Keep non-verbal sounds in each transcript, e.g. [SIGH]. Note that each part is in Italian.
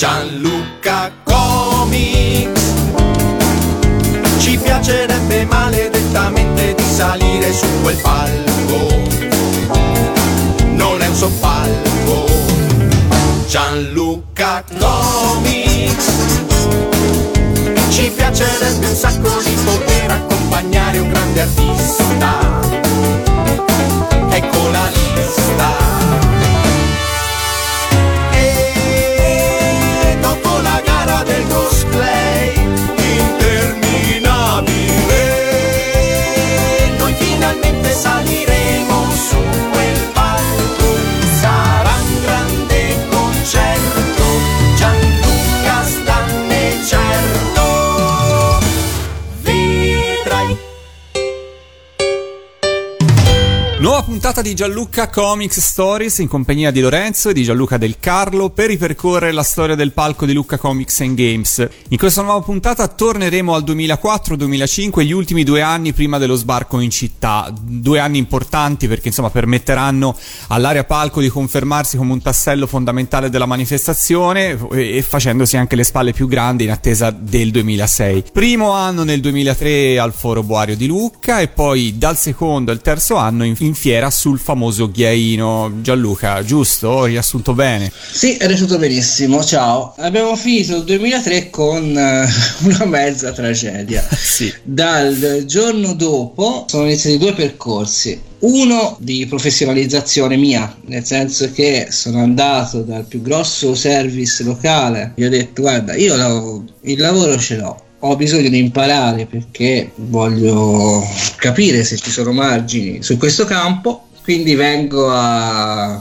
Gianluca Comics. Ci piacerebbe maledettamente di salire su quel palco. Non è un soppalco. Gianluca Comics. Ci piacerebbe un sacco di poter accompagnare un grande artista. Ecco la lista. Saliremo su puntata di Gianluca Comics Stories in compagnia di Lorenzo e di Gianluca Del Carlo per ripercorrere la storia del palco di Lucca Comics and Games. In questa nuova puntata torneremo al 2004-2005, gli ultimi due anni prima dello sbarco in città. Due anni importanti perché insomma permetteranno all'area palco di confermarsi come un tassello fondamentale della manifestazione e facendosi anche le spalle più grandi in attesa del 2006. Primo anno nel 2003 al Foro Boario di Lucca e poi dal secondo al terzo anno in, in fiera sul famoso Ghiaino. Gianluca, giusto? Ho riassunto bene. Sì, è tutto benissimo, ciao. Abbiamo finito il 2003 con eh, una mezza tragedia. [LAUGHS] Sì. Dal giorno dopo sono iniziati due percorsi. Uno di professionalizzazione mia, nel senso che sono andato dal più grosso service locale, gli ho detto guarda, io lo- il lavoro ce l'ho, ho bisogno di imparare perché voglio capire se ci sono margini su questo campo, quindi vengo a,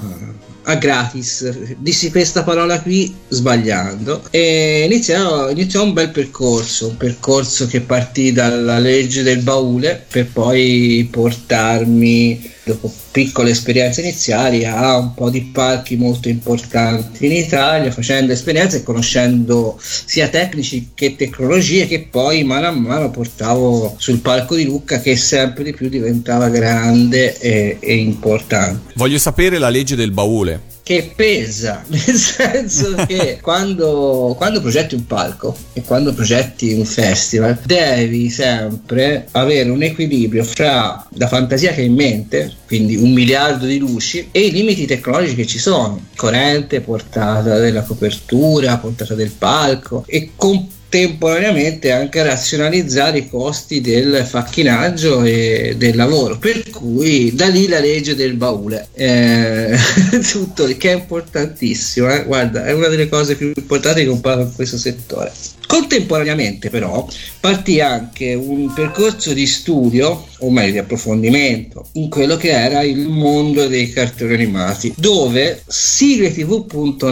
a gratis. Dissi questa parola qui sbagliando e iniziò, iniziò un bel percorso, un percorso che partì dalla legge del baule per poi portarmi dopo piccole esperienze iniziali a un po' di parchi molto importanti in Italia, facendo esperienze e conoscendo sia tecnici che tecnologie che poi mano a mano portavo sul palco di Lucca che sempre di più diventava grande e, e importante Voglio sapere la legge del baule. Che pesa, [LAUGHS] nel senso che [LAUGHS] quando, quando progetti un palco e quando progetti un festival devi sempre avere un equilibrio fra la fantasia che hai in mente, quindi un miliardo di luci, e i limiti tecnologici che ci sono, corrente, portata della copertura, portata del palco e contemporaneamente anche razionalizzare i costi del facchinaggio e del lavoro. Per cui da lì la legge del baule. Eh, [LAUGHS] tutto che è importantissimo eh. guarda è una delle cose più importanti che un palco in questo settore contemporaneamente però partì anche un percorso di studio o meglio di approfondimento in quello che era il mondo dei cartoni animati dove sigletv.net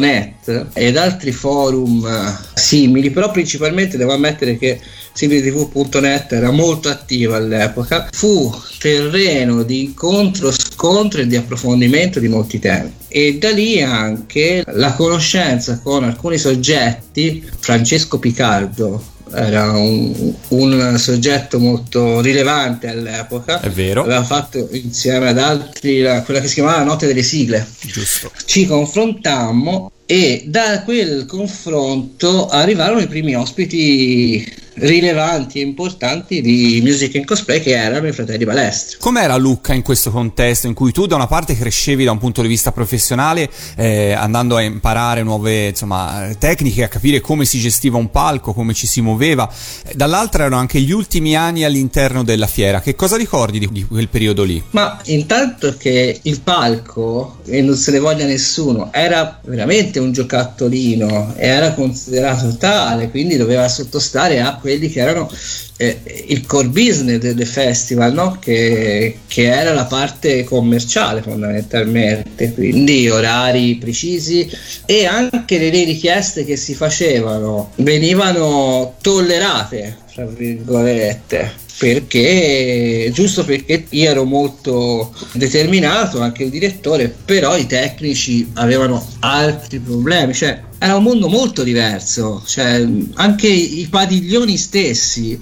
ed altri forum eh, simili però principalmente devo ammettere che sigletv.net era molto attiva all'epoca fu terreno di incontro scontro e di approfondimento di molti temi e da lì anche la conoscenza con alcuni soggetti Francesco Picardo era un, un soggetto molto rilevante all'epoca È vero. aveva fatto insieme ad altri la- quella che si chiamava la notte delle sigle Giusto. ci confrontammo e da quel confronto arrivarono i primi ospiti rilevanti e importanti di Music and Cosplay che erano i fratelli Balestri. Com'era Lucca in questo contesto in cui tu da una parte crescevi da un punto di vista professionale eh, andando a imparare nuove insomma, tecniche, a capire come si gestiva un palco, come ci si muoveva, eh, dall'altra erano anche gli ultimi anni all'interno della fiera. Che cosa ricordi di, di quel periodo lì? Ma intanto che il palco, e non se ne voglia nessuno, era veramente un giocattolino, era considerato tale, quindi doveva sottostare a quelli che erano eh, il core business del festival, no? che, che era la parte commerciale fondamentalmente, quindi orari precisi e anche le richieste che si facevano venivano tollerate, tra virgolette perché giusto perché io ero molto determinato anche il direttore però i tecnici avevano altri problemi cioè era un mondo molto diverso cioè anche i padiglioni stessi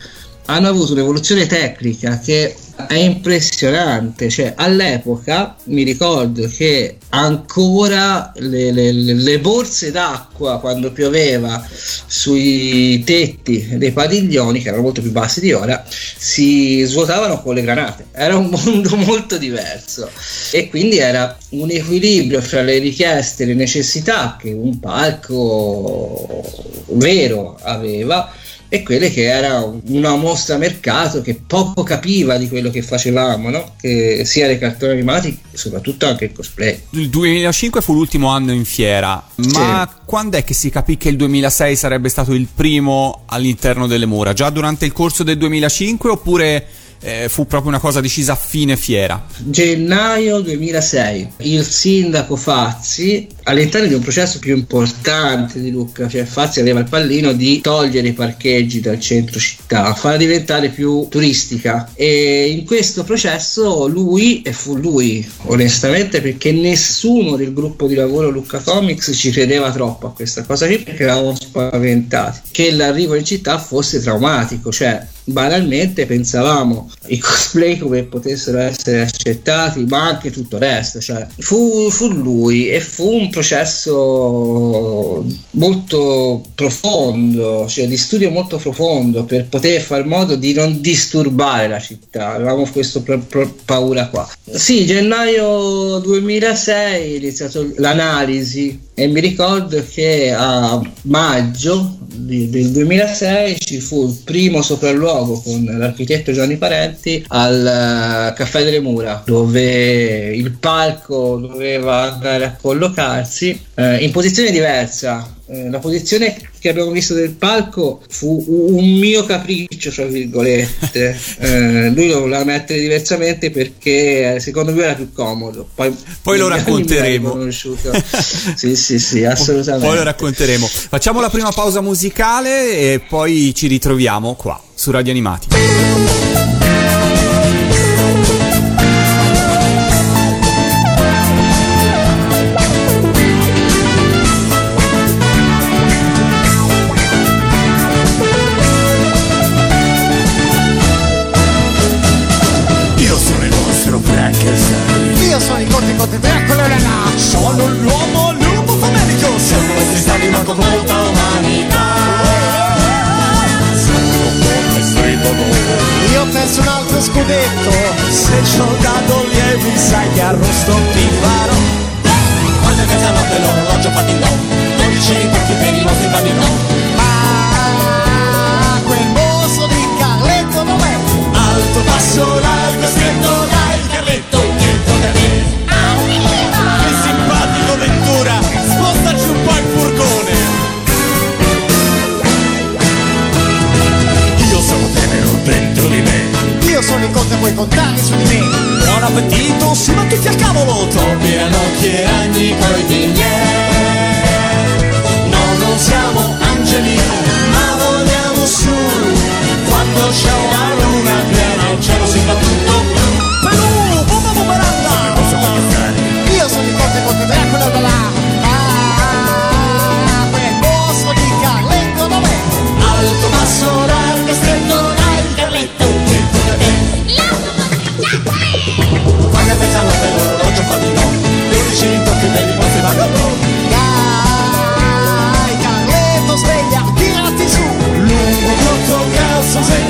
hanno avuto un'evoluzione tecnica che È impressionante, cioè all'epoca mi ricordo che ancora le, le, le borse d'acqua quando pioveva sui tetti dei padiglioni, che erano molto più bassi di ora, si svuotavano con le granate. Era un [LAUGHS] mondo molto diverso e quindi era un equilibrio fra le richieste e le necessità che un palco vero aveva e quelle che era una mostra mercato che poco capiva di quello che facevamo, no? che sia nei cartoni animati, soprattutto anche il cosplay. Il 2005 fu l'ultimo anno in fiera, ma sì. quando è che si capì che il 2006 sarebbe stato il primo all'interno delle mura? Già durante il corso del 2005 oppure eh, fu proprio una cosa decisa a fine fiera. Gennaio 2006, il sindaco Fazzi, all'interno di un processo più importante di Lucca, cioè Fazzi aveva il pallino di togliere i parcheggi dal centro città, farla diventare più turistica e in questo processo lui, e fu lui onestamente perché nessuno del gruppo di lavoro Lucca Comics ci credeva troppo a questa cosa qui perché eravamo spaventati che l'arrivo in città fosse traumatico, cioè banalmente pensavamo i cosplay come potessero essere accettati, ma anche tutto il resto. Cioè, fu, fu, lui e fu un processo molto profondo, cioè di studio molto profondo per poter far modo di non disturbare la città. Avevamo questa paura qua. Sì, gennaio 2006 è iniziato l'analisi e mi ricordo che a maggio del 2006 ci fu il primo sopralluogo con l'architetto Gianni Parenti al uh, Caffè delle Mura dove il palco doveva andare a collocarsi uh, in posizione diversa eh, la posizione che abbiamo visto del palco fu un mio capriccio, tra virgolette. [LAUGHS] eh, lui lo voleva mettere diversamente perché secondo lui era più comodo. Poi, Poi lo racconteremo. [LAUGHS] sì, sì, sì, assolutamente. Poi lo racconteremo. Facciamo la prima pausa musicale e poi ci ritroviamo qua su Radio Animati. Arrosto ti farò. Quando è mezzanotte l'orologio fa di no Dodici tocchi per i nostri panni no puoi contare su di me. Buon appetito, sì ma tutti al cavolo, topi, ranocchi e ragni coi bigliet.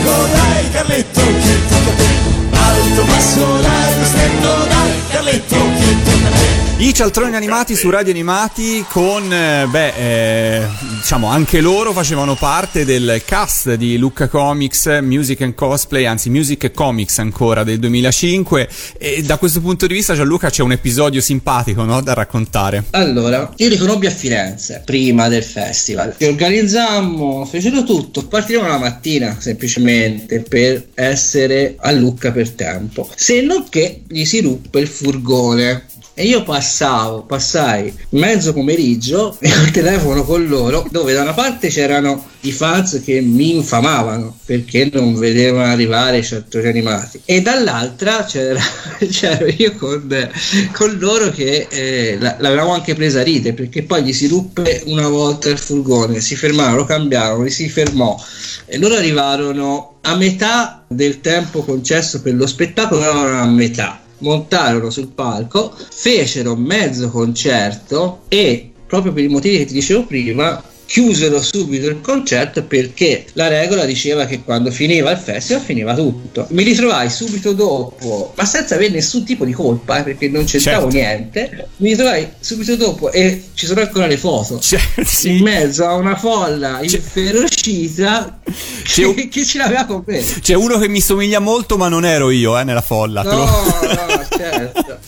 Secco Dai Carletto. Che tocca a te Alto, basso, largo, stretto Dai Carletto i cialtroni animati su Radio Animati con, beh, eh, diciamo anche loro facevano parte del cast di Lucca Comics Music and Cosplay, anzi Music Comics ancora del 2005 e da questo punto di vista Gianluca c'è un episodio simpatico no, da raccontare. Allora, io li conobbi a Firenze prima del festival, ci organizzammo, fecero tutto, partivamo la mattina semplicemente per essere a Lucca per tempo, se non che gli si ruppe il furgone E io passavo, passai mezzo pomeriggio [LAUGHS] al telefono con loro, dove da una parte c'erano i fans che mi infamavano perché non vedevano arrivare i cartoni animati, e dall'altra c'era, [LAUGHS] c'ero io con, con loro che eh, l'avevamo anche presa a ride perché poi gli si ruppe una volta il furgone, si fermarono, lo cambiarono, si fermò e loro arrivarono a metà del tempo concesso per lo spettacolo, erano a metà montarono sul palco, fecero mezzo concerto e proprio per i motivi che ti dicevo prima chiusero subito il concerto perché la regola diceva che quando finiva il festival finiva tutto. Mi ritrovai subito dopo, ma senza avere nessun tipo di colpa, eh, perché non c'entravo certo. niente. Mi ritrovai subito dopo e ci sono ancora le foto certo, [LAUGHS] sì. in mezzo a una folla inferocita [LAUGHS] che, un... [LAUGHS] che ce l'aveva con me. C'è uno che mi somiglia molto, ma non ero io eh, nella folla. No, no, certo.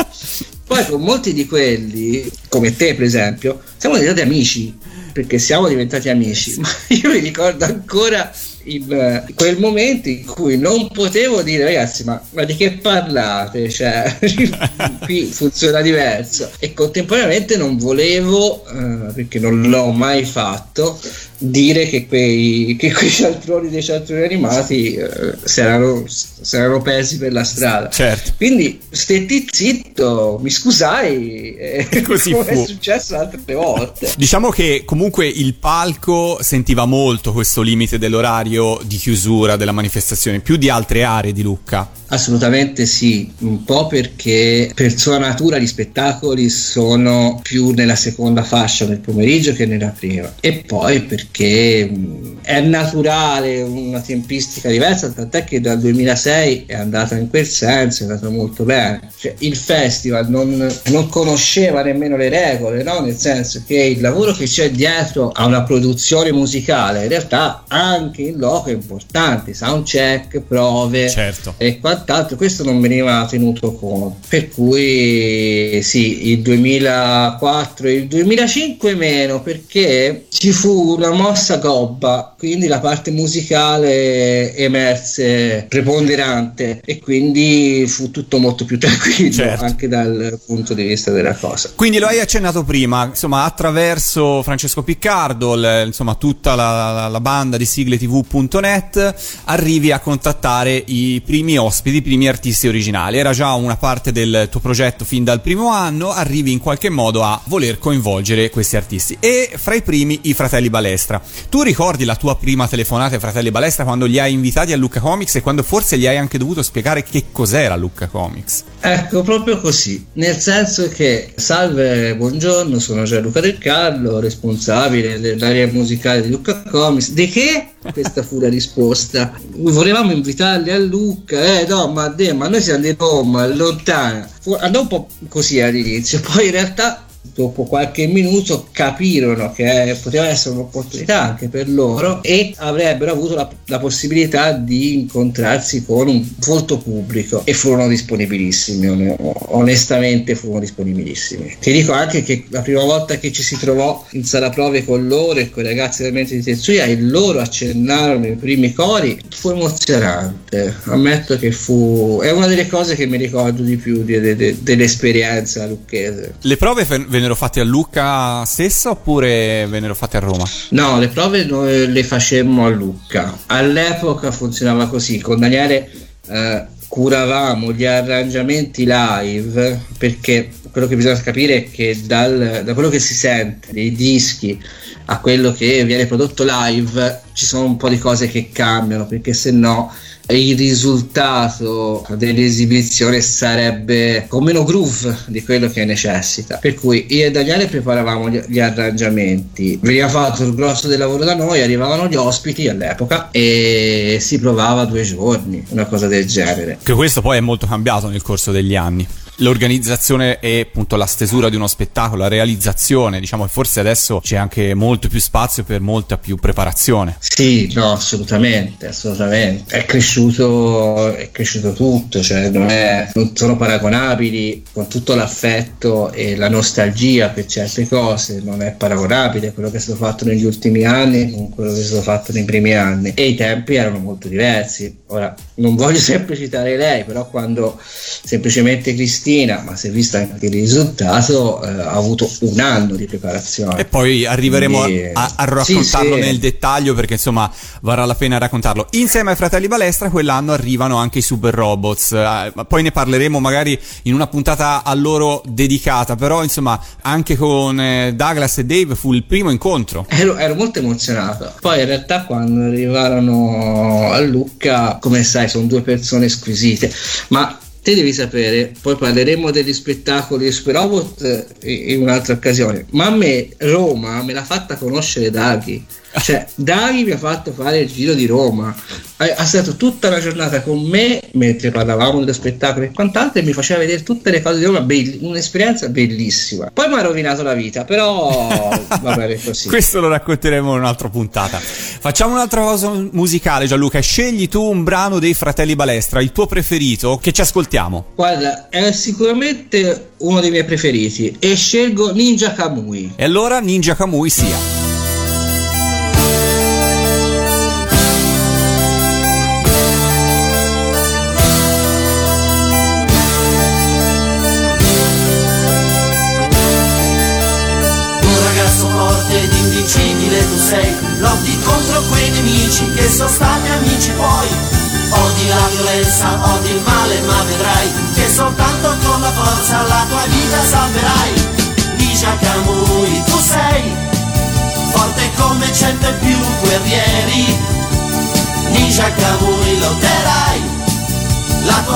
Poi con molti di quelli, come te per esempio, siamo diventati amici perché siamo diventati amici, ma [LAUGHS] io mi ricordo ancora in quel momento in cui non potevo dire ragazzi ma, ma di che parlate? Cioè [LAUGHS] qui funziona diverso. E contemporaneamente non volevo uh, perché non l'ho mai fatto dire che quei, che quei cialtroni dei cialtroni animati uh, si, erano, si, erano, persi per la strada certo. quindi stetti zitto mi scusai [LAUGHS] e così come fu. è successo altre volte diciamo che comunque il palco sentiva molto questo limite dell'orario orario di chiusura della manifestazione, più di altre aree di Lucca? Assolutamente sì, un po' perché per sua natura gli spettacoli sono più nella seconda fascia del pomeriggio che nella prima e poi perché è naturale una tempistica diversa, tant'è che dal 2006 è andata in quel senso, è andata molto bene. Cioè, il festival non, non conosceva nemmeno le regole, no? nel senso che il lavoro che c'è dietro a una produzione musicale in realtà anche in loco è importante, soundcheck, prove certo. e quant'altro, questo non veniva tenuto conto. Per cui sì, il 2004 e il 2005 meno perché ci fu una mossa gobba, quindi la parte musicale emerse preponderante e quindi fu tutto molto più [LAUGHS] tranquillo certo. anche dal punto di vista della cosa. Quindi lo hai accennato prima, insomma attraverso Francesco Piccardo, le, insomma tutta la, la, banda di sigle tv www.radioticino.net arrivi a contattare i primi ospiti, i primi artisti originali. Era già una parte del tuo progetto fin dal primo anno, arrivi in qualche modo a voler coinvolgere questi artisti. E fra i primi i fratelli Balestra. Tu ricordi la tua prima telefonata ai fratelli Balestra quando li hai invitati a Lucca Comics e quando forse gli hai anche dovuto spiegare che cos'era Lucca Comics? Ecco, proprio così, nel senso che salve, buongiorno, sono Gianluca Del Carlo, responsabile dell'area musicale di Lucca Comics. Di che? Questa fu la risposta. Volevamo invitarli a Lucca, eh no, ma, de, ma noi siamo di Roma, lontana. Andò un po' così all'inizio, poi in realtà dopo qualche minuto capirono che poteva essere un'opportunità anche per loro e avrebbero avuto la, la possibilità di incontrarsi con un volto pubblico e furono disponibilissimi, onestamente furono disponibilissimi. Ti dico anche che la prima volta che ci si trovò in sala prove con loro e con i ragazzi del mente di Tetsuya e loro accennarono i primi cori, fu emozionante. Ammetto che fu... è una delle cose che mi ricordo di più de, de, dell'esperienza lucchese. Le prove vennero fatte a Lucca stessa oppure vennero fatte a Roma? No, le prove noi le facemmo a Lucca. All'epoca funzionava così, con Daniele eh, curavamo gli arrangiamenti live perché quello che bisogna capire è che dal, da quello che si sente dei dischi a quello che viene prodotto live ci sono un po' di cose che cambiano perché se no il risultato dell'esibizione sarebbe con meno groove di quello che necessita. Per cui io e Daniele preparavamo gli, gli arrangiamenti, veniva fatto il grosso del lavoro da noi, arrivavano gli ospiti all'epoca e si provava due giorni, una cosa del genere. Che questo poi è molto cambiato nel corso degli anni l'organizzazione e appunto la stesura di uno spettacolo, la realizzazione, diciamo che forse adesso c'è anche molto più spazio per molta più preparazione. Sì, no, assolutamente, assolutamente. È cresciuto, è cresciuto tutto, cioè non, è, non sono paragonabili con tutto l'affetto e la nostalgia per certe cose, non è paragonabile quello che è stato fatto negli ultimi anni con quello che è stato fatto nei primi anni e i tempi erano molto diversi. Ora, non voglio [LAUGHS] sempre citare lei, però quando semplicemente Cristina Cristina, ma si è visto anche il risultato, eh, ha avuto un anno di preparazione. E poi arriveremo Quindi, a, a raccontarlo sì, sì. nel dettaglio perché insomma varrà la pena raccontarlo. Insieme ai fratelli Balestra quell'anno arrivano anche i Super Robots, eh, poi ne parleremo magari in una puntata a loro dedicata, però insomma anche con eh, Douglas e Dave fu il primo incontro. Ero, ero molto emozionato. Poi in realtà quando arrivarono a Lucca, come sai, sono due persone squisite, ma te devi sapere, poi parleremo degli spettacoli Super Robot in un'altra occasione, ma a me Roma me l'ha fatta conoscere Daghi. Cioè, Daghi mi ha fatto fare il giro di Roma. Ha, stato tutta la giornata con me mentre parlavamo dello spettacolo e quant'altro e mi faceva vedere tutte le cose di Roma, belli- un'esperienza bellissima. Poi mi ha rovinato la vita, però [LAUGHS] va bene così. Questo lo racconteremo in un'altra puntata. Facciamo un'altra cosa musicale, Gianluca. Scegli tu un brano dei fratelli Balestra, il tuo preferito, che ci ascoltiamo. Guarda, è sicuramente uno dei miei preferiti e scelgo Ninja Kamui. E allora Ninja Kamui sia.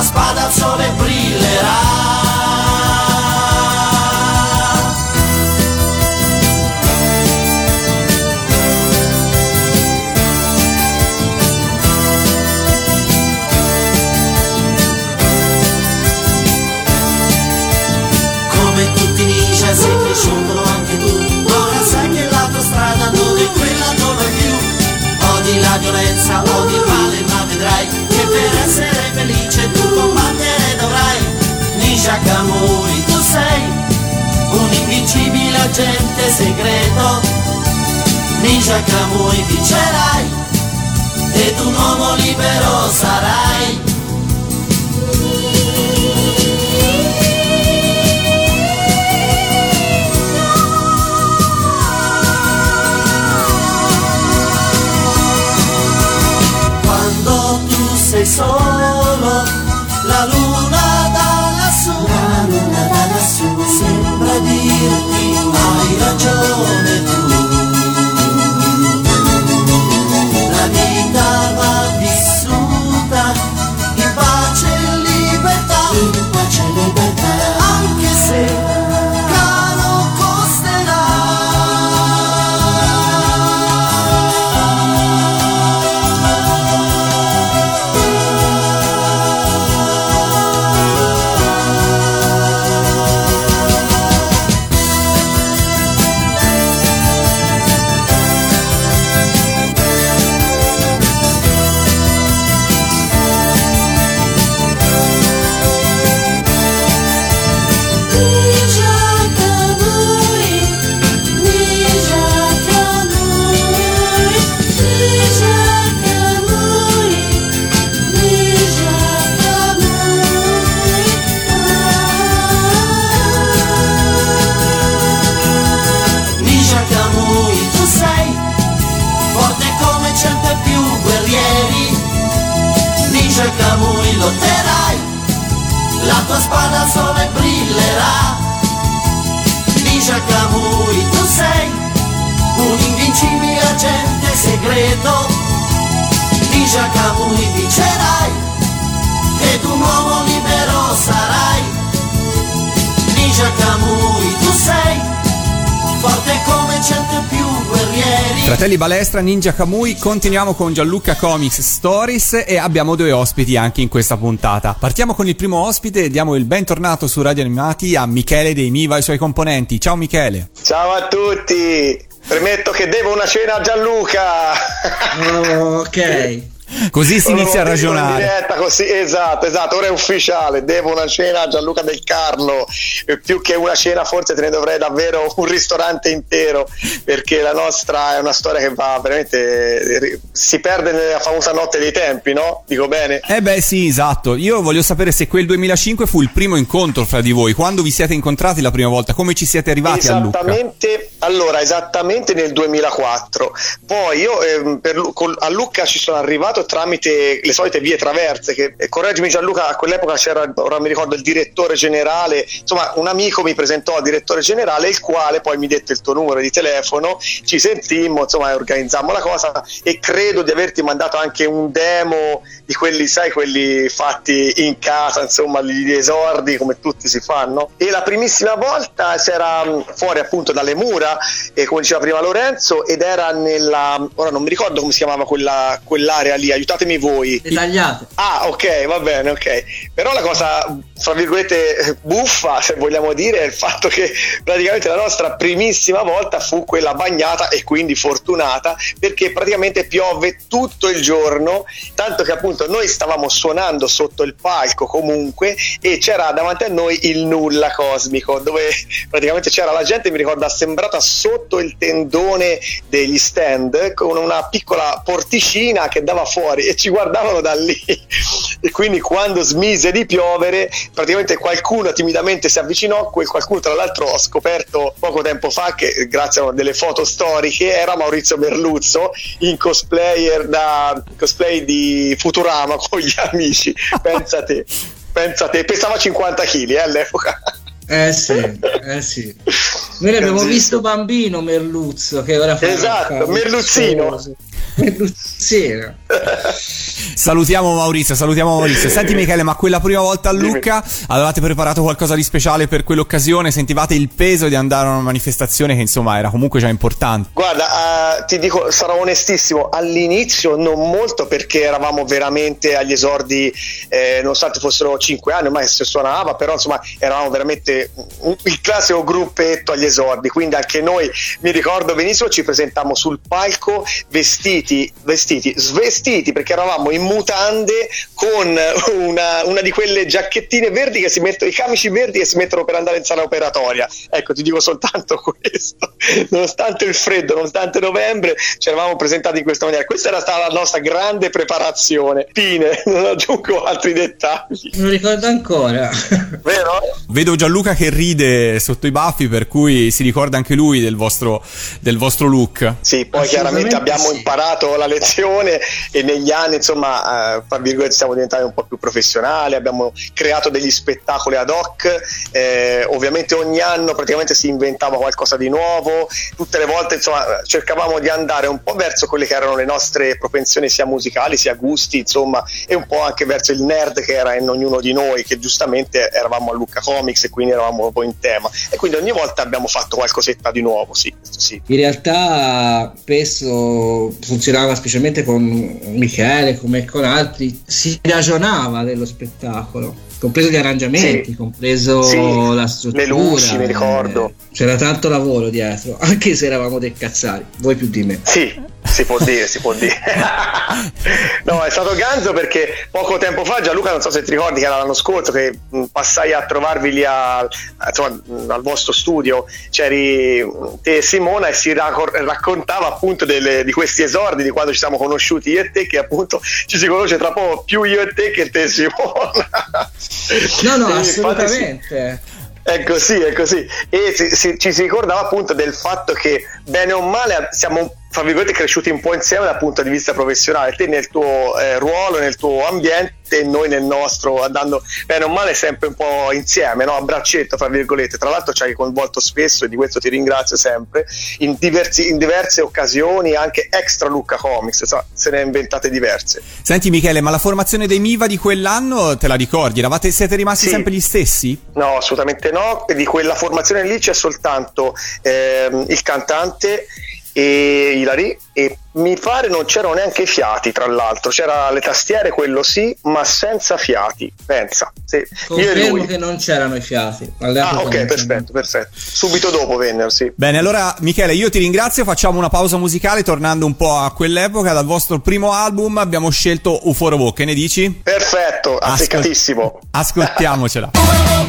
La spada al sole brillerà segreto. Ninja Kamui vincerai Ed un uomo libero sarai. Quando tu sei solo, hai Fratelli Balestra, Ninja Kamui, continuiamo con Gianluca Comics Stories e abbiamo due ospiti anche in questa puntata. Partiamo con il primo ospite e diamo il bentornato su Radio Animati a Michele dei Miva e i suoi componenti. Ciao Michele. Ciao a tutti! Premetto che devo una cena a Gianluca! [LAUGHS] Ok. Così si inizia a ragionare. diretta, così, esatto, esatto, ora è ufficiale, devo una cena a Gianluca Del Carlo, e più che una cena forse te ne dovrei davvero un ristorante intero, perché la nostra è una storia che va veramente, si perde nella famosa notte dei tempi, no? Dico bene? Eh beh sì, esatto. Io voglio sapere se quel 2005 fu il primo incontro fra di voi. Quando vi siete incontrati la prima volta? Come ci siete arrivati a Lucca? Esattamente, allora, esattamente nel 2004. Poi io ehm, per col- a Lucca ci sono arrivato tramite le solite vie traverse, che eh, correggimi Gianluca, a quell'epoca c'era, ora mi ricordo, il direttore generale, insomma un amico mi presentò al direttore generale, il quale poi mi dette il tuo numero di telefono, ci sentimmo, insomma organizzammo la cosa e credo di averti mandato anche un demo di quelli, sai, quelli fatti in casa, insomma gli esordi come tutti si fanno. E la primissima volta c'era mh, fuori appunto dalle mura, e come diceva prima Lorenzo, ed era nella, ora non mi ricordo come si chiamava quella, quell'area lì, aiutatemi voi. Dettagliate. Ah, ok, va bene, ok. Però la cosa, fra virgolette, buffa, se vogliamo dire, è il fatto che praticamente la nostra primissima volta fu quella bagnata e quindi fortunata, perché praticamente piove tutto il giorno, tanto che appunto noi stavamo suonando sotto il palco comunque e c'era davanti a noi il nulla cosmico, dove praticamente c'era la gente, mi ricordo, assembrata sotto il tendone degli stand con una piccola porticina che dava fuori e ci guardavano da lì. E quindi quando smise di piovere, praticamente qualcuno timidamente si avvicinò, quel qualcuno tra l'altro ho scoperto poco tempo fa che grazie a delle foto storiche era Maurizio Merluzzo in cosplayer da cosplay di Futurama con gli amici. [LAUGHS] Pensa te. Pensa te, pesava 50 kg eh, all'epoca. Eh sì, eh sì. Noi l'abbiamo visto bambino Merluzzo che ora fa Esatto, Merluzzino. Merluzzino. Salutiamo Maurizio, salutiamo Maurizio. Senti Michele, ma quella prima volta a. Lucca avevate preparato qualcosa di speciale per quell'occasione? Sentivate il peso di andare a una manifestazione che insomma era comunque già importante? Guarda, eh, ti dico, sarò onestissimo, all'inizio non molto perché eravamo veramente agli esordi, eh, nonostante fossero 5 anni, ormai si suonava, però insomma eravamo veramente il classico gruppetto agli esordi, quindi anche noi, mi ricordo benissimo, ci presentammo sul palco vestiti, vestiti, svestiti perché eravamo in mutande con una, una di quelle giacchettine verdi che si mettono, i camici verdi che si mettono per andare in sala operatoria. Ecco, ti dico soltanto [LAUGHS] questo. Nonostante il freddo, nonostante novembre, ci eravamo presentati in questa maniera. Questa era stata la nostra grande preparazione. Fine, [LAUGHS] non aggiungo altri dettagli. Lo ricordo ancora. [LAUGHS] Vero? Vedo Gianluca che ride sotto i baffi, per cui si ricorda anche lui del vostro, del vostro look. Sì, poi chiaramente abbiamo sì. imparato la lezione e negli anni, insomma, eh, virgolette, siamo diventati un po' più professionali, abbiamo creato degli spettacoli ad hoc, eh, ovviamente ogni anno praticamente si inventava qualcosa di nuovo, tutte le volte, insomma, cercavamo di andare un po' verso quelle che erano le nostre propensioni sia musicali, sia gusti, insomma, e un po' anche verso il nerd che era in ognuno di noi, che giustamente eravamo a Lucca Comics e quindi eravamo un po' in tema. E quindi ogni volta abbiamo fatto qualcosetta di nuovo, sì, sì. In realtà spesso funzionava specialmente con Michele come con altri, si ragionava dello spettacolo, compreso gli arrangiamenti, Sì. compreso Sì, la struttura. le luci, mi ricordo. eh, C'era tanto lavoro dietro, [LAUGHS] anche se eravamo dei cazzari, voi più di me. Sì, si può dire, si può dire. [LAUGHS] no, è stato ganzo perché poco tempo fa, Gianluca, non so se ti ricordi che era l'anno scorso che passai a trovarvi lì a- insomma, al vostro studio, c'eri te e Simona e si raccor- raccontava appunto delle- di questi esordi, di quando ci siamo conosciuti io e te, che appunto ci si conosce tra poco più io e te che te e Simona. No, no, [LAUGHS] E sì. assolutamente. È così, è così. E si- si- ci si ricordava appunto del fatto che bene o male siamo fra virgolette cresciuti un po' insieme dal punto di vista professionale, te nel tuo eh, ruolo, nel tuo ambiente e noi nel nostro, andando bene o male sempre un po' insieme, no? a braccetto fra virgolette. Tra l'altro ci hai coinvolto spesso e di questo ti ringrazio sempre, in, diversi- in diverse occasioni, anche extra Lucca Comics, insomma, se ne ha inventate diverse. Senti Michele, ma la formazione dei Miva di quell'anno te la ricordi? Eravate, siete rimasti Sì. sempre gli stessi? No, assolutamente no. Di quella formazione lì c'è soltanto ehm, il cantante e Ilari e mi pare non c'erano neanche i fiati tra l'altro c'era le tastiere quello sì ma senza fiati pensa sì. io Confermo che non c'erano i fiati. ah ok perfetto perfetto subito dopo vennero sì Bene, allora Michele, io ti ringrazio, facciamo una pausa musicale tornando un po' a quell'epoca, dal vostro primo album abbiamo scelto Uforobo, che ne dici? perfetto azzeccatissimo Ascoltiamocela. [LAUGHS]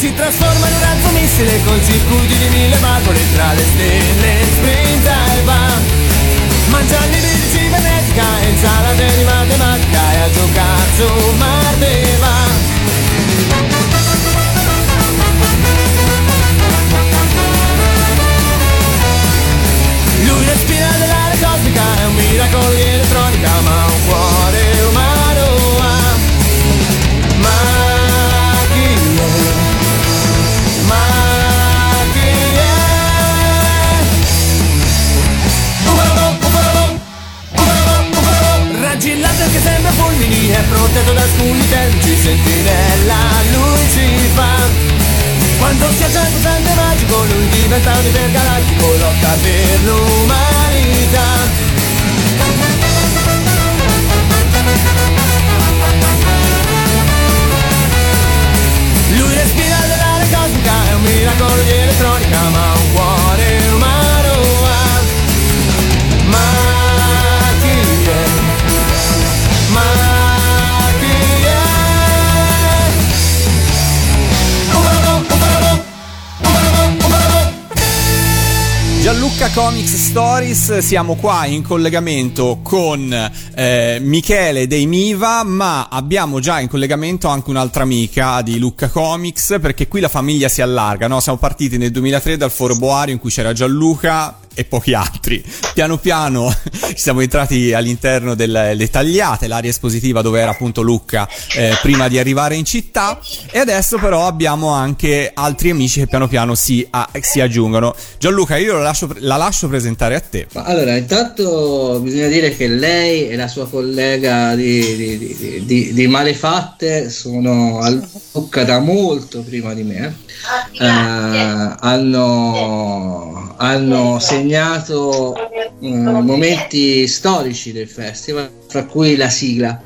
Si trasforma in un razzo missile con circuiti di mille valvole tra le stelle sprinta e va. Mangiando di Stories, siamo qua in collegamento con eh, Michele dei Miva, ma abbiamo già in collegamento anche un'altra amica di Lucca Comics, perché qui la famiglia si allarga, no? Siamo partiti nel 2003 dal Foro Boario in cui c'era Gianluca e pochi altri. Piano piano [LAUGHS] siamo entrati all'interno delle le tagliate, l'area espositiva dove era appunto Lucca eh, prima di arrivare in città e adesso però abbiamo anche altri amici che piano piano si, a- si aggiungono. Gianluca, io la lascio, la lascio presentare a te. Allora, intanto bisogna dire che lei e la sua collega di, di- di- di- Malefatte sono a Lucca da molto prima di me. Eh, hanno, hanno segnato eh, momenti storici del festival, fra cui la sigla.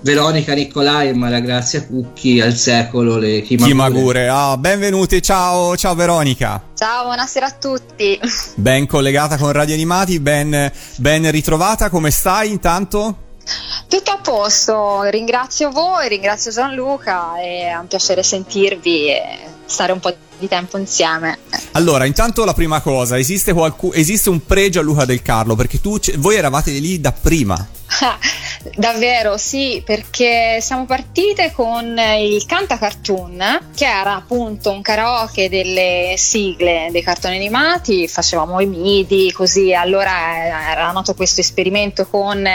Veronica Nicolai e Maria Grazia Cucchi al secolo le Chimagure. Chimagure, ah, benvenuti, ciao, ciao Veronica. Ciao, buonasera a tutti. [LAUGHS] Ben collegata con Radio Animati, ben, ben ritrovata, come stai intanto? Tutto a posto, ringrazio voi, ringrazio Gianluca, è un piacere sentirvi e stare un po' di tempo insieme. Allora, intanto la prima cosa, esiste, qualcu- esiste un pre Gianluca del Carlo, perché tu, c- voi eravate lì da prima. [LAUGHS] Davvero, sì, perché siamo partite con il Canta Cartoon, che era appunto un karaoke delle sigle dei cartoni animati, facevamo i midi, così allora era nato questo esperimento con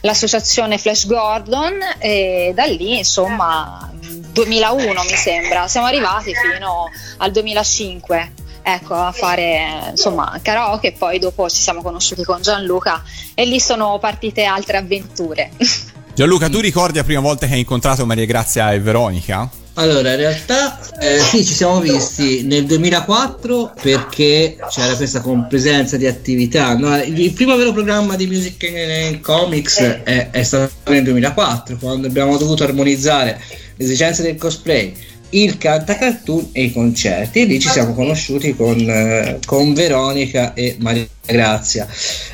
l'associazione Flash Gordon e da lì insomma 2001 mi sembra, siamo arrivati fino al 2005 ecco, a fare insomma karaoke e poi dopo ci siamo conosciuti con Gianluca e lì sono partite altre avventure. [LAUGHS] Gianluca, tu ricordi la prima volta che hai incontrato Maria Grazia e Veronica? Allora, in realtà eh, sì, ci siamo visti nel 2004 perché c'era questa compresenza di attività. no? Il, primo vero programma di Music and Comics è, è stato nel 2004, quando abbiamo dovuto armonizzare le esigenze del cosplay, il canta cartoon e i concerti. E lì ci siamo conosciuti con, eh, con Veronica e Maria Grazia.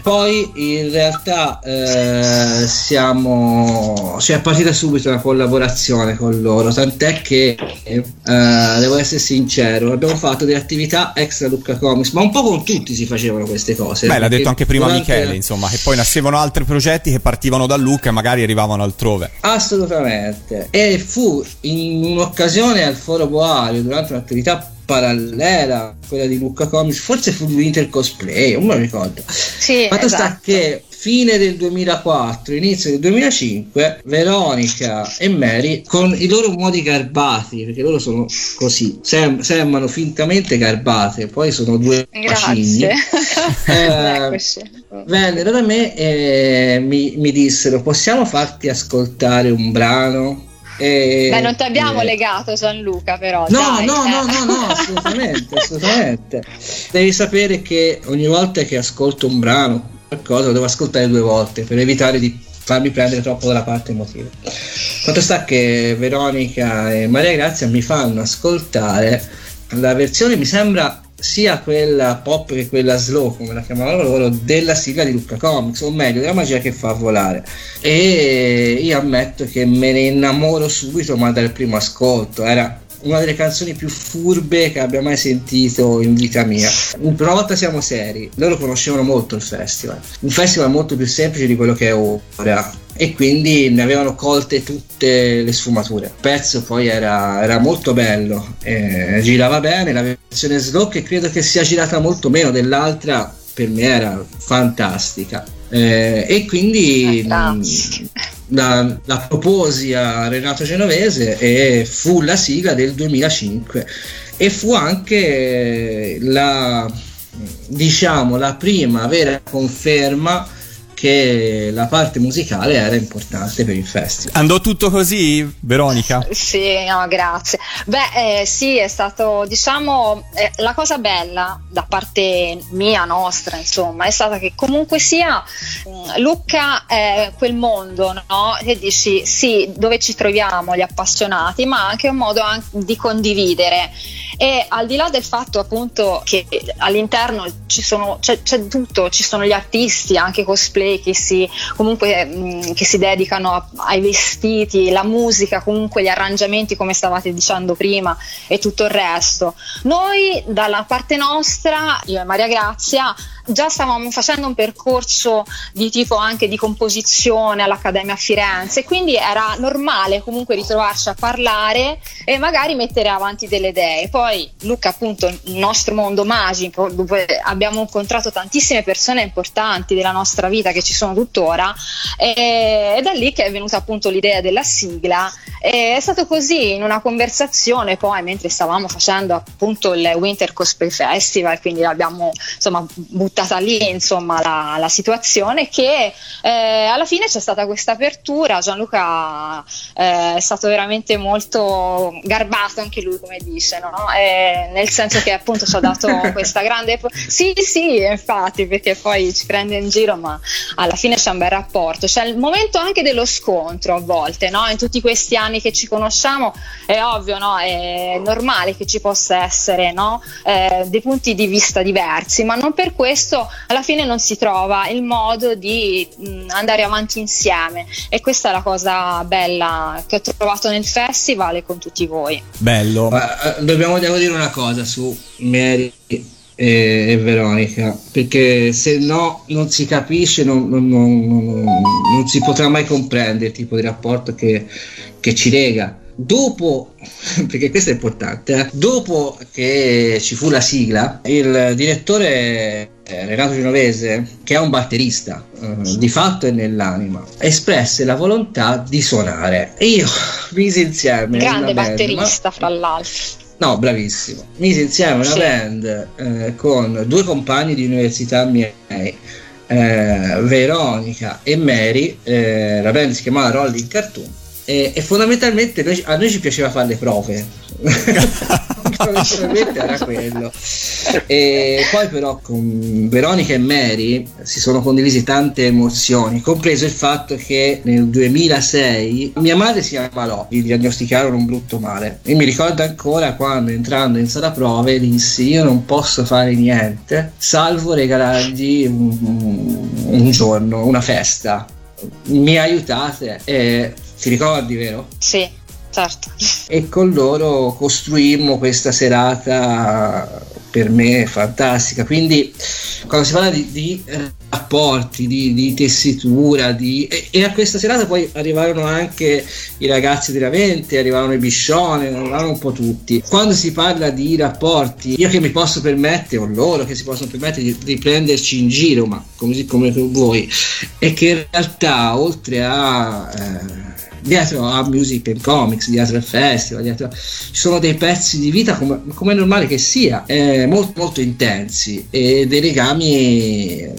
Poi in realtà eh, siamo, ci è partita subito una collaborazione con loro, tant'è che eh, devo essere sincero, abbiamo fatto delle attività extra Lucca Comics, ma un po' con tutti si facevano queste cose. Beh, l'ha detto anche prima durante- Michele, insomma, che poi nascevano altri progetti che partivano da Lucca e magari arrivavano altrove. Assolutamente. E fu in un'occasione al Foro Boario, durante un'attività parallela, quella di Lucca Comics, forse fu l'Inter Cosplay, non me lo ricordo. Sì, Fatto sta esatto. che fine del 2004, inizio del 2005, Veronica e Mary con i loro modi garbati, perché loro sono così, sem- sembrano fintamente garbate, poi sono due. Grazie. [LAUGHS] Eh, vennero da me e mi, mi dissero possiamo farti ascoltare un brano E, Beh, non ti abbiamo eh, legato Gianluca, però. No, dai, no, eh. no, no, no, assolutamente, assolutamente. Devi sapere che ogni volta che ascolto un brano, qualcosa, lo devo ascoltare due volte per evitare di farmi prendere troppo dalla parte emotiva. Quanto sta che Veronica e Maria Grazia mi fanno ascoltare la versione, mi sembra sia quella pop che quella slow, come la chiamavano loro, della sigla di Lucca Comics, o meglio, della magia che fa volare. E io ammetto che me ne innamoro subito, ma dal primo ascolto. Era una delle canzoni più furbe che abbia mai sentito in vita mia. Una volta siamo seri, loro conoscevano molto il festival, un festival molto più semplice di quello che è ora e quindi ne avevano colte tutte le sfumature. Il pezzo poi era, era molto bello, eh, girava bene, la versione slow che credo che sia girata molto meno dell'altra per me era fantastica. Eh, e quindi la, la proposi a Renato Genovese e fu la sigla del 2005 e fu anche la diciamo la prima vera conferma che la parte musicale era importante per il festival. Andò tutto così, Veronica? Sì, no, grazie. Beh, eh, sì, è stato, diciamo, eh, la cosa bella da parte mia, nostra, insomma, è stata che comunque sia mh, Lucca è quel mondo, no? Che dici, sì, dove ci troviamo gli appassionati, ma anche un modo anche di condividere. E al di là del fatto appunto che all'interno ci sono, c'è, c'è tutto, ci sono gli artisti, anche cosplay che si, comunque, mh, che si dedicano a- ai vestiti, la musica, comunque gli arrangiamenti come stavate dicendo prima e tutto il resto. Noi dalla parte nostra, io e Maria Grazia, già stavamo facendo un percorso di tipo anche di composizione all'Accademia a Firenze, quindi era normale comunque ritrovarci a parlare e magari mettere avanti delle idee. Poi Luca, appunto, il nostro mondo magico, dove abbiamo incontrato tantissime persone importanti della nostra vita che ci sono tuttora, e, è da lì che è venuta appunto l'idea della sigla. E è stato così in una conversazione, poi mentre stavamo facendo appunto il Winter Cosplay Festival, quindi l'abbiamo insomma buttata lì insomma la, la situazione che eh, alla fine c'è stata questa apertura Gianluca eh, è stato veramente molto garbato anche lui come dice no? Eh, nel senso che appunto ci ha dato [LAUGHS] questa grande sì sì infatti perché poi ci prende in giro ma alla fine c'è un bel rapporto c'è il momento anche dello scontro a volte no? in tutti questi anni che ci conosciamo è ovvio no? è normale che ci possa essere no? eh, dei punti di vista diversi ma non per questo alla fine non si trova il modo di mh, andare avanti insieme e questa è la cosa bella che ho trovato nel festival e con tutti voi Bello. Ma, eh, dobbiamo devo dire una cosa su Mary e, e Veronica, perché se no non si capisce, non, non- non- non- si potrà mai comprendere il tipo di rapporto che, che ci lega. Dopo, [LAUGHS] perché questo è importante, eh, dopo che ci fu la sigla, il direttore eh, Renato Genovese, che è un batterista eh, di fatto e nell'anima, espresse la volontà di suonare. E io [LAUGHS] misi insieme grande una band, batterista fra l'altro No, bravissimo. Misi insieme una Sì. band eh, con due compagni di università miei, eh, Veronica e Mary. eh, la band si chiamava Rolling Cartoon. E, e fondamentalmente noi- a noi ci piaceva fare le prove. [LAUGHS] [LAUGHS] Fondamentalmente era quello. E poi, però, con Veronica e Mary si sono condivisi tante emozioni, compreso il fatto che nel 2006 mia madre si ammalò, gli diagnosticarono un brutto male. E mi ricordo ancora quando entrando in sala prove dissi: Io non posso fare niente, salvo regalargli un, un giorno, una festa. Mi aiutate? E ti ricordi, vero? sì certo e con loro costruimmo questa serata per me fantastica. Quindi quando si parla di, di rapporti, di, di tessitura, di... E, e a questa serata poi arrivarono anche i ragazzi della Vente, arrivarono i Biscione, arrivarono un po' tutti. Quando si parla di rapporti, io che mi posso permettere, o loro che si possono permettere di, di prenderci in giro, ma così come voi, è che in realtà oltre a... Eh, dietro a Music and Comics, dietro al festival, dietro ci sono dei pezzi di vita come, come è normale che sia, eh, molto, molto intensi e dei legami eh,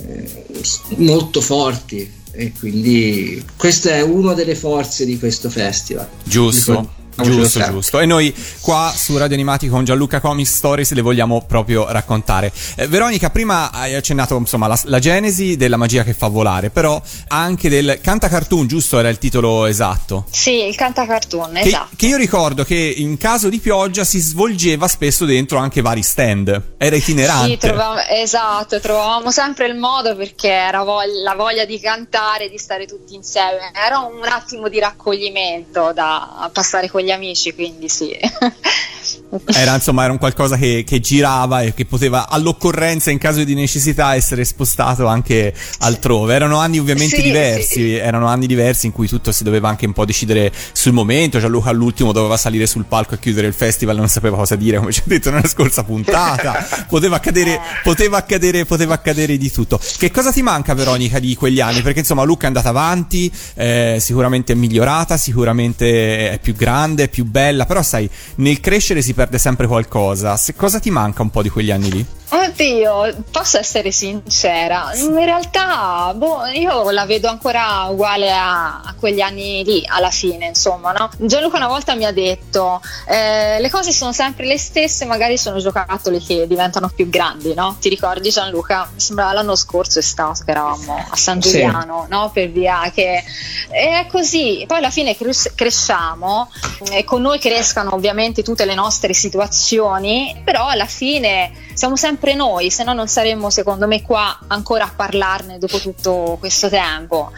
molto forti e quindi questa è una delle forze di questo festival. Giusto. Giusto, giusto. E noi qua su Radio Animati con Gianluca Comics Stories le vogliamo proprio raccontare. Eh, Veronica, prima hai accennato insomma la, la, genesi della magia che fa volare, però anche del Canta Cartoon, giusto? Era il titolo esatto? Sì, il Canta Cartoon, che, esatto. Che io ricordo che in caso di pioggia si svolgeva spesso dentro anche vari stand. Era itinerante. Sì, trovavamo, esatto, trovavamo sempre il modo perché era voglia, la voglia di cantare, di stare tutti insieme. Era un attimo di raccoglimento da passare con gli amici, quindi sì. [LAUGHS] Era insomma era un qualcosa che, che, girava e che poteva all'occorrenza in caso di necessità essere spostato anche altrove. Erano anni ovviamente sì, diversi, sì. erano anni diversi in cui tutto si doveva anche un po' decidere sul momento. Gianluca all'ultimo doveva salire sul palco e chiudere il festival, non sapeva cosa dire, come ci ha detto nella scorsa puntata. [LAUGHS] poteva accadere, poteva accadere, poteva accadere di tutto. Che cosa ti manca Veronica di quegli anni? Perché insomma Luca è andata avanti, eh, sicuramente è migliorata, sicuramente è più grande, è più bella, però sai, nel crescere si perde sempre qualcosa. Se cosa ti manca un po' di quegli anni lì? Oddio, posso essere sincera, in realtà boh, io la vedo ancora uguale a, a, quegli anni lì, alla fine, insomma, no? Gianluca una volta mi ha detto, eh, le cose sono sempre le stesse, magari sono giocattoli che diventano più grandi, no? Ti ricordi Gianluca? Mi sembra l'anno scorso è stato che eravamo a San Giuliano, sì. no? Per via che è così, poi alla fine cres- cresciamo e con noi crescano ovviamente tutte le nostre situazioni, però alla fine siamo sempre noi, se no non saremmo secondo me qua ancora a parlarne dopo tutto questo tempo.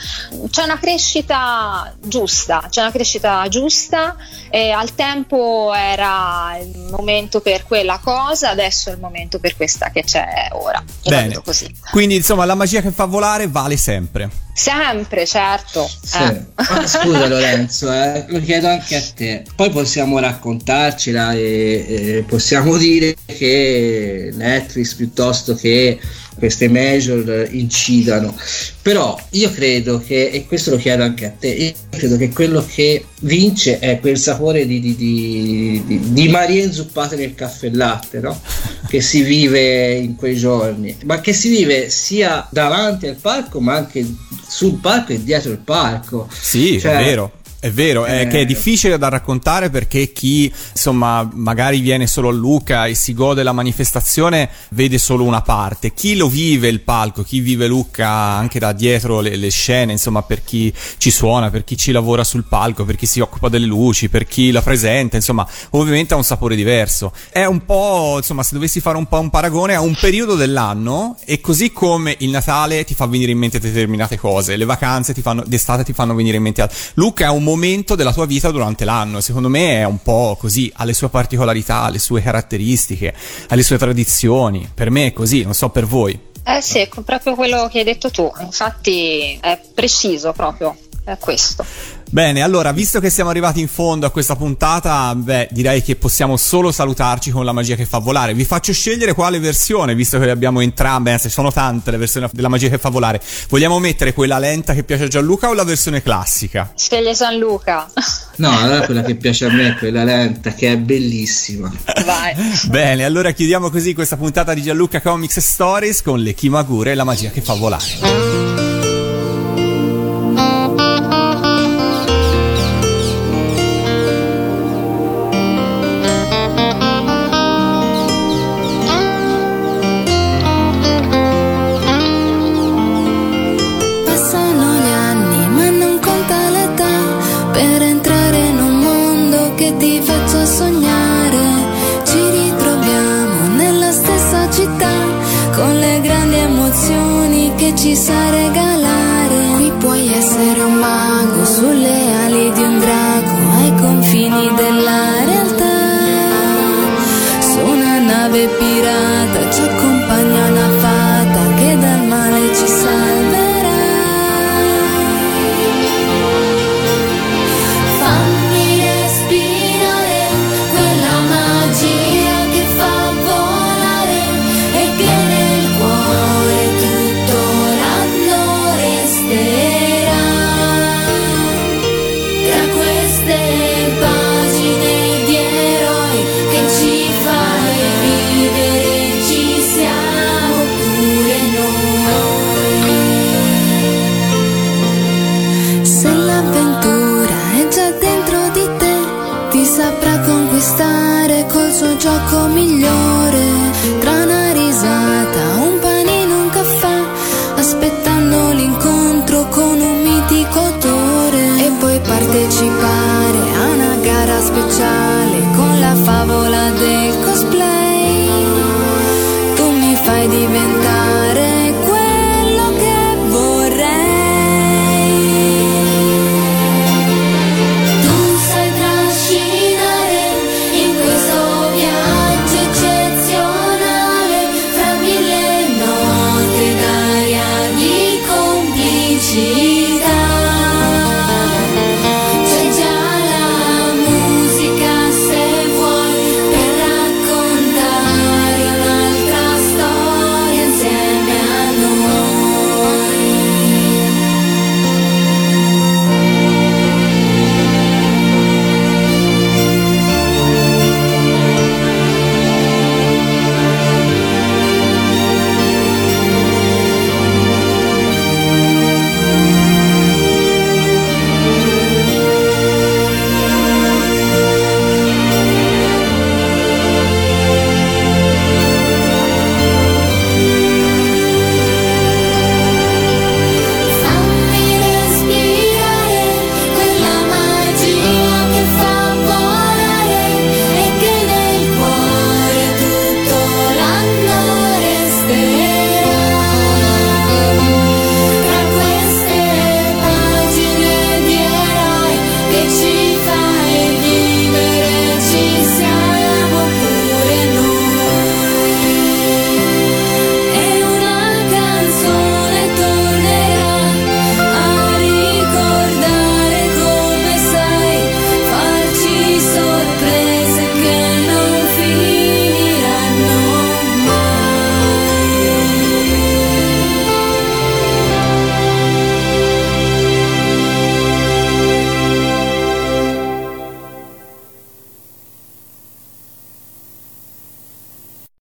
C'è una crescita giusta, c'è una crescita giusta e al tempo era il momento per quella cosa, adesso è il momento per questa che c'è ora. Bene. Quindi insomma la magia che fa volare vale sempre. Sempre, certo. Sì. Eh. Scusa Lorenzo, eh, lo chiedo anche a te. Poi possiamo raccontarcela e, e possiamo dire che Netflix piuttosto che queste major incidano. Però io credo che, e questo lo chiedo anche a te, io credo che quello che vince è quel sapore di, di, di, di, Marie inzuppate nel caffè e latte, no? che si vive in quei giorni, ma che si vive sia davanti al palco ma anche sul palco e dietro il palco. Sì, cioè, è vero è vero, è eh. che è difficile da raccontare perché chi insomma magari viene solo a Lucca e si gode la manifestazione vede solo una parte. Chi lo vive il palco, chi vive Lucca anche da dietro le, le scene, insomma per chi ci suona, per chi ci lavora sul palco, per chi si occupa delle luci, per chi la presenta, insomma ovviamente ha un sapore diverso. È un po', insomma se dovessi fare un po' un paragone a un periodo dell'anno e così come il Natale ti fa venire in mente determinate cose, le vacanze ti fanno, d'estate ti fanno venire in mente altre. Lucca è un momento della tua vita durante l'anno. Secondo me è un po' così, ha le sue particolarità, alle sue caratteristiche, alle sue tradizioni. Per me è così, non so per voi. Eh sì, proprio quello che hai detto tu, infatti è preciso proprio, è questo. Bene, allora, visto che siamo arrivati in fondo a questa puntata, beh, direi che possiamo solo salutarci con la magia che fa volare. Vi faccio scegliere quale versione, visto che le abbiamo entrambe, anzi sono tante le versioni della magia che fa volare. Vogliamo mettere quella lenta che piace a Gianluca o la versione classica? Sceglie Gianluca. No, allora quella che piace a me è quella lenta, che è bellissima. Vai. Bene, allora chiudiamo così questa puntata di Gianluca Comics Stories con le Kimagure e la magia che fa volare.